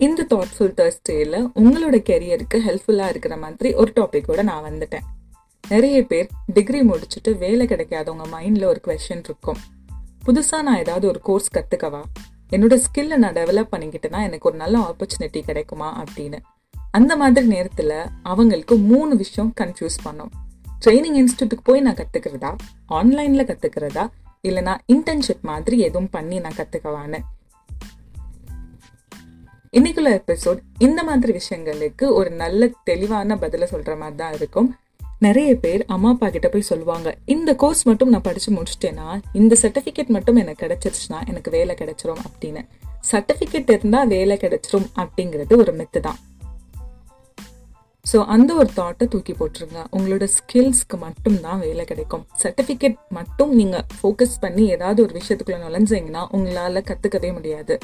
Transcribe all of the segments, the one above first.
இந்த தாட்ஃபுல் தேர்ஸ்டேயில் உங்களோட கெரியருக்கு ஹெல்ப்ஃபுல்லாக இருக்கிற மாதிரி ஒரு டாப்பிக்கோட நான் வந்துட்டேன். நிறைய பேர் டிகிரி முடிச்சுட்டு வேலை கிடைக்காதவங்க மைண்டில் ஒரு கொஷின் இருக்கும். புதுசாக நான் ஏதாவது ஒரு கோர்ஸ் கற்றுக்கவா என்னோட ஸ்கில்லை நான் டெவலப் பண்ணிக்கிட்டேன்னா எனக்கு ஒரு நல்ல ஆப்பர்ச்சுனிட்டி கிடைக்குமா அப்படின்னு. அந்த மாதிரி நேரத்தில் அவங்களுக்கு மூணு விஷயம் கன்ஃபியூஸ் பண்ணும். ட்ரைனிங் இன்ஸ்டியூட்டுக்கு போய் நான் கற்றுக்கிறதா ஆன்லைனில் கற்றுக்கிறதா இல்லைனா இன்டர்ன்ஷிப் மாதிரி எதுவும் பண்ணி நான் கற்றுக்கவான்னு இன்னைக்குள்ள எபிசோட் இந்த மாதிரி விஷயங்களுக்கு ஒரு நல்ல தெளிவான பதிலை சொல்ற மாதிரி தான் இருக்கும். நிறைய பேர் அம்மா அப்பா கிட்ட போய் சொல்லுவாங்க இந்த கோர்ஸ் மட்டும் நான் படிச்சு முடிச்சிட்டேன்னா இந்த சர்டிபிகேட் மட்டும் எனக்கு கிடைச்சிருச்சுன்னா எனக்கு வேலை கிடைச்சிரும் அப்படின்னு. சர்டிபிகேட் இருந்தா வேலை கிடைச்சிரும் அப்படிங்கிறது ஒரு மெத்து தான். ஸோ அந்த ஒரு தாட்டை தூக்கி போட்டுருங்க. உங்களோட ஸ்கில்ஸ்க்கு மட்டும் தான் வேலை கிடைக்கும். சர்டிஃபிகேட் மட்டும் நீங்கள் ஃபோக்கஸ் பண்ணி ஏதாவது ஒரு விஷயத்துக்குள்ள நுழைஞ்சீங்கன்னா உங்களால் கற்றுக்கவே முடியாது.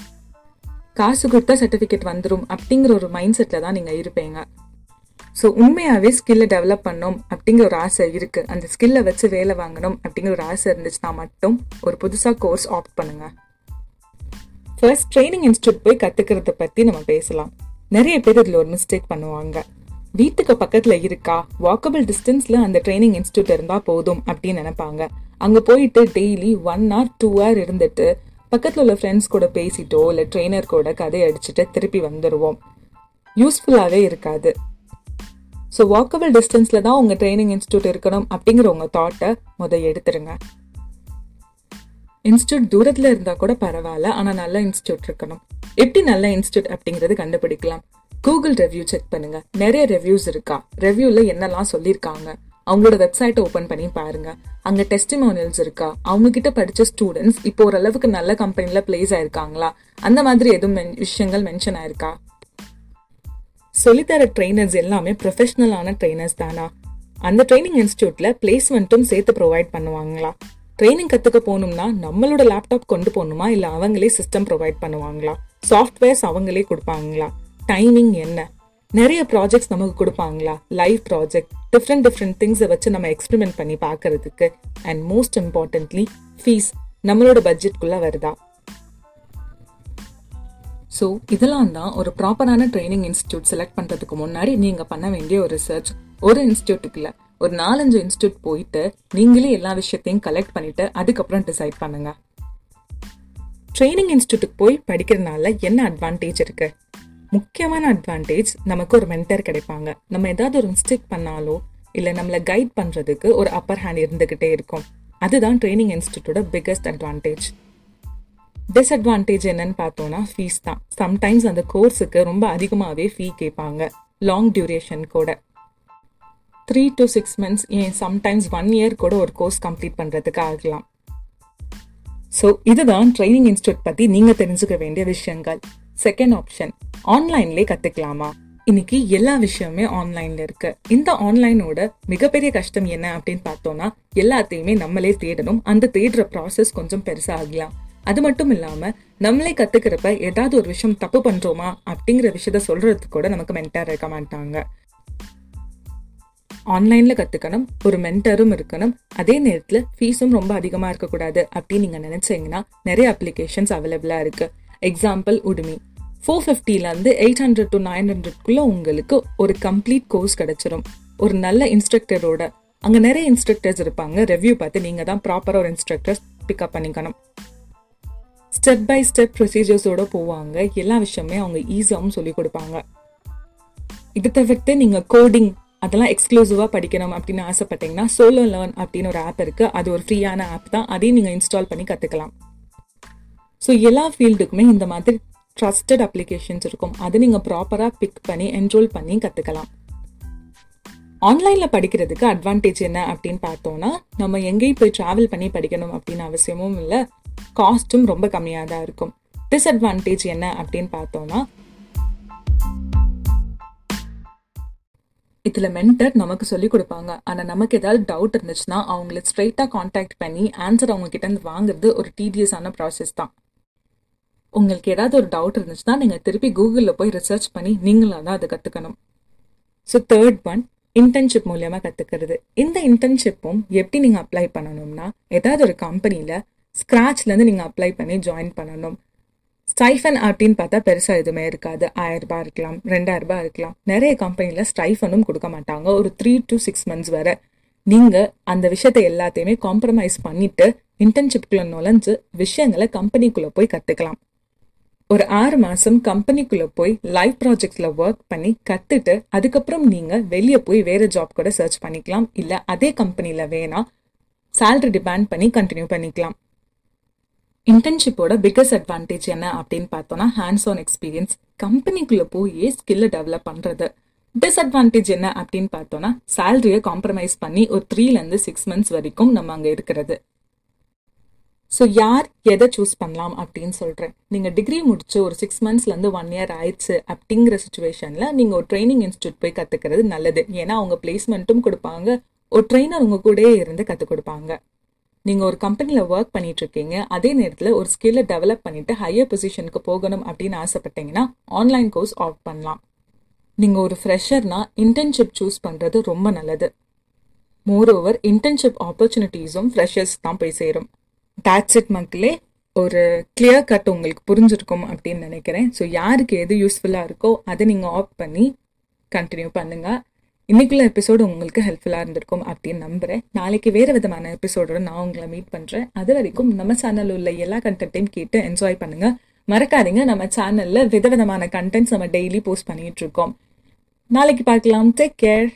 காசு கொடுத்தா சர்டிஃபிகேட் வந்துடும் அப்படிங்கிற ஒரு மைண்ட் செட்டில் தான் நீங்கள் இருப்பீங்க. ஸோ உண்மையாகவே ஸ்கில்லை டெவலப் பண்ணோம் அப்படிங்கிற ஒரு ஆசை இருக்குது அந்த ஸ்கில்லை வச்சு வேலை வாங்கணும் அப்படிங்கிற ஒரு ஆசை இருந்துச்சுன்னா மட்டும் ஒரு புதுசாக கோர்ஸ் ஆப்ட் பண்ணுங்க. ஃபர்ஸ்ட் ட்ரைனிங் இன்ஸ்டியூட் போய் கற்றுக்கிறத பற்றி நம்ம பேசலாம். நிறைய பேர் இதில் ஒரு மிஸ்டேக் பண்ணுவாங்க. வீட்டுக்கு பக்கத்தில் இருக்கா? வாக்கபிள் டிஸ்டன்ஸில் அந்த ட்ரைனிங் இன்ஸ்டியூட் இருந்தால் போதும் அப்படின்னு நினைப்பாங்க. அங்கே போயிட்டு daily one hour two hour இருந்துட்டு பக்கத்தில் உள்ள ஃப்ரெண்ட்ஸ் கூட பேசிட்டோ இல்லை ட்ரெயினர் கூட கதை அடிச்சுட்டு திருப்பி வந்துடுவோம் யூஸ்ஃபுல்லாகவே இருக்காது. ஸோ வாக்கபிள் டிஸ்டன்ஸில் தான் உங்கள் ட்ரைனிங் இன்ஸ்டியூட் இருக்கணும் அப்படிங்கிற உங்கள் தாட்டை முத எடுத்துருங்க. இன்ஸ்டியூட் தூரத்தில் இருந்தால் கூட பரவாயில்ல ஆனால் நல்ல இன்ஸ்டியூட் இருக்கணும். எப்படி நல்ல இன்ஸ்டியூட் அப்படிங்கிறது கண்டுபிடிக்கலாம். கூகுள் ரெவ்யூ செக் பண்ணுங்க. நிறைய ரெவ்யூஸ் இருக்கா? ரெவ்யூவில் என்னெல்லாம் சொல்லியிருக்காங்க? அவங்களோட வெப்சைட்டை ஓப்பன் பண்ணி பாருங்க. அங்க டெஸ்டிமோனியல்ஸ் இருக்கா? அவங்க கிட்ட படிச்ச ஸ்டூடெண்ட்ஸ் இப்போ ஓரளவுக்கு நல்ல கம்பெனில பிளேஸ் ஆயிருக்காங்களா? அந்த மாதிரி எதுவும் விஷயங்கள் மென்ஷன் ஆயிருக்கா? சொல்லித்தர ட்ரைனர்ஸ் எல்லாமே ப்ரொஃபஷனலான ட்ரைனர்ஸ் தானா? அந்த ட்ரைனிங் இன்ஸ்டியூட்ல பிளேஸ்மெண்ட்டும் சேர்த்து ப்ரொவைட் பண்ணுவாங்களா? ட்ரைனிங் கற்றுக்க போகணும்னா நம்மளோட லேப்டாப் கொண்டு போகணுமா? இல்லை அவங்களே சிஸ்டம் ப்ரொவைட் பண்ணுவாங்களா? சாஃப்ட்வேர்ஸ் அவங்களே கொடுப்பாங்களா? டைமிங் என்ன? நிறைய ப்ராஜெக்ட்ஸ் நமக்கு கொடுப்பாங்களா? லைவ் ப்ராஜெக்ட் டிஃப்ரெண்ட் டிஃப்ரெண்ட் திங்ஸை வச்சு நம்ம எக்ஸ்பெரிமெண்ட் பண்ணி பார்க்கறதுக்கு. அண்ட் மோஸ்ட் இம்பார்ட்டன்ட்லி ஃபீஸ் நம்மளோட பட்ஜெட்குள்ள வருதா? ஸோ இதெல்லாம் தான் ஒரு ப்ராப்பரான ட்ரைனிங் இன்ஸ்டியூட் செலக்ட் பண்ணுறதுக்கு முன்னாடி நீங்கள் பண்ண வேண்டிய ஒரு ரிசர்ச் ஒரு இன்ஸ்டியூட்டுக்குள்ள ஒரு நாலஞ்சு இன்ஸ்டியூட் போயிட்டு நீங்களே எல்லா விஷயத்தையும் கலெக்ட் பண்ணிட்டு அதுக்கப்புறம் டிசைட் பண்ணுங்க. ட்ரைனிங் இன்ஸ்டியூட்டுக்கு போய் படிக்கிறதுனால என்ன அட்வான்டேஜ் இருக்குது முக்கியமான அட்வான்டேஜ் நமக்கு ஒரு மென்டர் கிடைப்பாங்க. நம்ம ஏதாவது ஒரு மிஸ்டேக் பண்ணாலோ இல்லை நம்மளை கைட் பண்ணுறதுக்கு ஒரு அப்பர் ஹேண்ட் இருந்துக்கிட்டே இருக்கும். அதுதான் ட்ரைனிங் இன்ஸ்டியூட்டோட பிக்கஸ்ட் அட்வான்டேஜ் டிஸ்அட்வான்டேஜ் என்னன்னு பார்த்தோன்னா ஃபீஸ் தான். சம்டைம்ஸ் அந்த கோர்ஸுக்கு ரொம்ப அதிகமாகவே ஃபீ கேட்பாங்க. லாங் டியூரேஷன் கூட. த்ரீ டு சிக்ஸ் மந்த்ஸ் ஏன் சம்டைம்ஸ் ஒன் இயர் கூட ஒரு கோர்ஸ் கம்ப்ளீட் பண்ணுறதுக்கு ஆகலாம். ஸோ இதுதான் ட்ரைனிங் இன்ஸ்டியூட் பற்றி நீங்கள் தெரிஞ்சுக்க வேண்டிய விஷயங்கள். செகண்ட் ஆப்ஷன் ஆன்லைன்லேயே கற்றுக்கலாமா இன்னைக்கு எல்லா விஷயமே ஆன்லைன்ல இருக்கு. இந்த ஆன்லைனோட மிகப்பெரிய கஷ்டம் என்ன அப்படின்னு பார்த்தோம்னா எல்லாத்தையுமே நம்மளே தேடணும். அந்த தேடுற ப்ராசஸ் கொஞ்சம் பெருசா ஆகலாம் அது மட்டும் இல்லாம நம்மளே கத்துக்கிறப்ப ஏதாவது ஒரு விஷயம் தப்பு பண்றோமா அப்படிங்கிற விஷயத்த சொல்றதுக்கு கூட நமக்கு மென்டர் இருக்க மாட்டாங்க. ஆன்லைன்ல கத்துக்கணும் ஒரு மென்டரும் இருக்கணும். அதே நேரத்துல ஃபீஸும் ரொம்ப அதிகமா இருக்கக்கூடாது அப்படின்னு நீங்க நினைச்சீங்கன்னா நிறைய அப்ளிகேஷன்ஸ் அவைலபிளா இருக்கு. எக்ஸாம்பிள் உடுமி ஃபோர் ஃபிஃப்டிலேருந்து எயிட் ஹண்ட்ரட் டு நைன் ஹண்ட்ரட்குள்ளே உங்களுக்கு ஒரு கம்ப்ளீட் கோர்ஸ் கிடைச்சிரும். ஒரு நல்ல இன்ஸ்ட்ரக்டரோட அங்கே நிறைய இன்ஸ்ட்ரக்டர்ஸ் இருப்பாங்க. ரெவ்யூ பார்த்து நீங்கள் தான் ப்ராப்பராக ஒரு இன்ஸ்ட்ரக்டர்ஸ் பிக்கப் பண்ணிக்கணும். ஸ்டெப் பை ஸ்டெப் ப்ரொசீஜர்ஸோட போவாங்க. எல்லா விஷயமே அவங்க ஈஸியாகவும் சொல்லிக் கொடுப்பாங்க. இது தவிர்த்து நீங்கள் கோடிங் அதெல்லாம் எக்ஸ்க்ளூசிவாக படிக்கணும் அப்படின்னு ஆசைப்பட்டீங்கன்னா சோலோ லேர்ன் அப்படின்னு ஒரு ஆப் இருக்குது அது ஒரு ஃப்ரீயான ஆப் தான். அதையும் நீங்கள் இன்ஸ்டால் பண்ணி கற்றுக்கலாம் ஸோ எல்லா ஃபீல்டுக்குமே இந்த மாதிரி ட்ரஸ்டட் அப்ளிகேஷன்ஸ் இருக்கும். அதை நீங்கள் ப்ராப்பராக பிக் பண்ணி என்ரோல் பண்ணி கற்றுக்கலாம் ஆன்லைனில் படிக்கிறதுக்கு அட்வான்டேஜ் என்ன அப்படின்னு பார்த்தோன்னா நம்ம எங்கேயும் போய் ட்ராவல் பண்ணி படிக்கணும் அப்படின்னு அவசியமும் இல்லை. காஸ்ட்டும் ரொம்ப கம்மியாக தான் இருக்கும். டிஸ்அட்வான்டேஜ் என்ன அப்படின்னு பார்த்தோன்னா இதில் மென்டர் நமக்கு சொல்லிக் கொடுப்பாங்க. ஆனால் நமக்கு ஏதாவது டவுட் இருந்துச்சுன்னா அவங்கள ஸ்ட்ரைட்டாக காண்டாக்ட் பண்ணி ஆன்சர் அவங்க கிட்ட வாங்குறது ஒரு டீடியஸான ப்ராசஸ் தான். உங்களுக்கு ஏதாவது ஒரு டவுட் இருந்துச்சுன்னா நீங்கள் திருப்பி கூகுளில் போய் ரிசர்ச் பண்ணி நீங்களாக தான் அதை கற்றுக்கணும் ஸோ தேர்ட் ஒன் இன்டர்ன்ஷிப் மூலியமாக கற்றுக்கிறது இந்த இன்டர்ன்ஷிப்பும் எப்படி நீங்கள் அப்ளை பண்ணணும்னா ஏதாவது ஒரு கம்பெனியில் ஸ்க்ராட்ச்லேருந்து நீங்கள் அப்ளை பண்ணி ஜாயின் பண்ணணும். ஸ்டைஃபன் அப்படின்னு பார்த்தா பெருசாக எதுவுமே இருக்காது. ஆயிரம் ரூபாய் இருக்கலாம் ரெண்டாயிரம் ரூபாய் இருக்கலாம். நிறைய கம்பெனியில் ஸ்டைஃபனும் கொடுக்க மாட்டாங்க. ஒரு த்ரீ டு சிக்ஸ் மந்த்ஸ் வரை. நீங்கள் அந்த விஷயத்தை எல்லாத்தையுமே காம்ப்ரமைஸ் பண்ணிவிட்டு இன்டர்ன்ஷிப்குள்ளே நுழைஞ்சு விஷயங்களை கம்பெனிக்குள்ளே போய் கற்றுக்கலாம் ஒரு ஆறு மாசம் கம்பெனிக்குள்ள போய் லைவ் ப்ராஜெக்ட்ல ஒர்க் பண்ணி கத்துட்டு அதுக்கப்புறம் நீங்க வெளியே போய் வேற ஜாப் கூட சர்ச் பண்ணிக்கலாம். இல்ல அதே கம்பெனில வேணா சேலரி டிபேண்ட் பண்ணி கண்டினியூ பண்ணிக்கலாம். இன்டர்ன்ஷிப்போட பிக்கஸ்ட் அட்வான்டேஜ் என்ன அப்படின்னு பார்த்தோம்னா ஹேண்ட்ஸ் ஆன் எக்ஸ்பீரியன்ஸ் கம்பெனிக்குள்ள போய் ஸ்கில்லை டெவலப் பண்றது. டிஸ்அட்வான்டேஜ் என்ன அப்படின்னு பார்த்தோம்னா சேலரியை காம்ப்ரமைஸ் பண்ணி ஒரு த்ரீலேருந்து சிக்ஸ் மந்த்ஸ் வரைக்கும் நம்ம அங்கே இருக்கிறது. ஸோ யார் எதை சூஸ் பண்ணலாம் அப்படின்னு சொல்கிறேன் நீங்கள் டிகிரி முடிச்சு ஒரு சிக்ஸ் மந்த்ஸ்லேருந்து ஒன் இயர் ஆயிடுச்சு அப்படிங்கிற சுச்சுவேஷனில் நீங்கள் ஒரு ட்ரைனிங் இன்ஸ்டியூட் போய் கற்றுக்கிறது நல்லது. ஏன்னா அவங்க பிளேஸ்மெண்ட்டும் கொடுப்பாங்க. ஒரு ட்ரெயினர் உங்கள் கூடயே இருந்து கற்றுக் கொடுப்பாங்க. நீங்கள் ஒரு கம்பெனியில் ஒர்க் பண்ணிட்டு இருக்கீங்க. அதே நேரத்தில் ஒரு ஸ்கில்லை டெவலப் பண்ணிவிட்டு ஹையர் பொசிஷனுக்கு போகணும் அப்படின்னு ஆசைப்பட்டீங்கன்னா ஆன்லைன் கோர்ஸ் ஆஃப் பண்ணலாம். நீங்கள் ஒரு ஃப்ரெஷர்னா இன்டர்ன்ஷிப் சூஸ் பண்ணுறது ரொம்ப நல்லது. மோர் ஓவர் இன்டர்ன்ஷிப் ஆப்பர்ச்சுனிட்டிஸும் ஃப்ரெஷர்ஸ் தான் போய் சேரும். தேட்ஸ் இட் மக்களே. ஒரு கிளியர் கட் உங்களுக்கு புரிஞ்சிருக்கும் அப்படின்னு நினைக்கிறேன். ஸோ யாருக்கு எது யூஸ்ஃபுல்லாக இருக்கோ அதை நீங்கள் ஆஃப் பண்ணி கண்டினியூ பண்ணுங்கள் இன்றைக்குள்ள எபிசோடு உங்களுக்கு ஹெல்ப்ஃபுல்லாக இருந்திருக்கும் அப்படின்னு நம்புகிறேன் நாளைக்கு வேறு விதமான எபிசோடோட நான் உங்களை மீட் பண்ணுறேன் அது வரைக்கும் நம்ம சேனலில் உள்ள எல்லா கண்டென்ட்டையும் கேட்டு என்ஜாய் பண்ணுங்கள் மறக்காதீங்க நம்ம சேனலில் விதவிதமான கண்டென்ட்ஸ் நம்ம டெய்லி போஸ்ட் பண்ணிகிட்ருக்கோம் நாளைக்கு பார்க்கலாம். Take care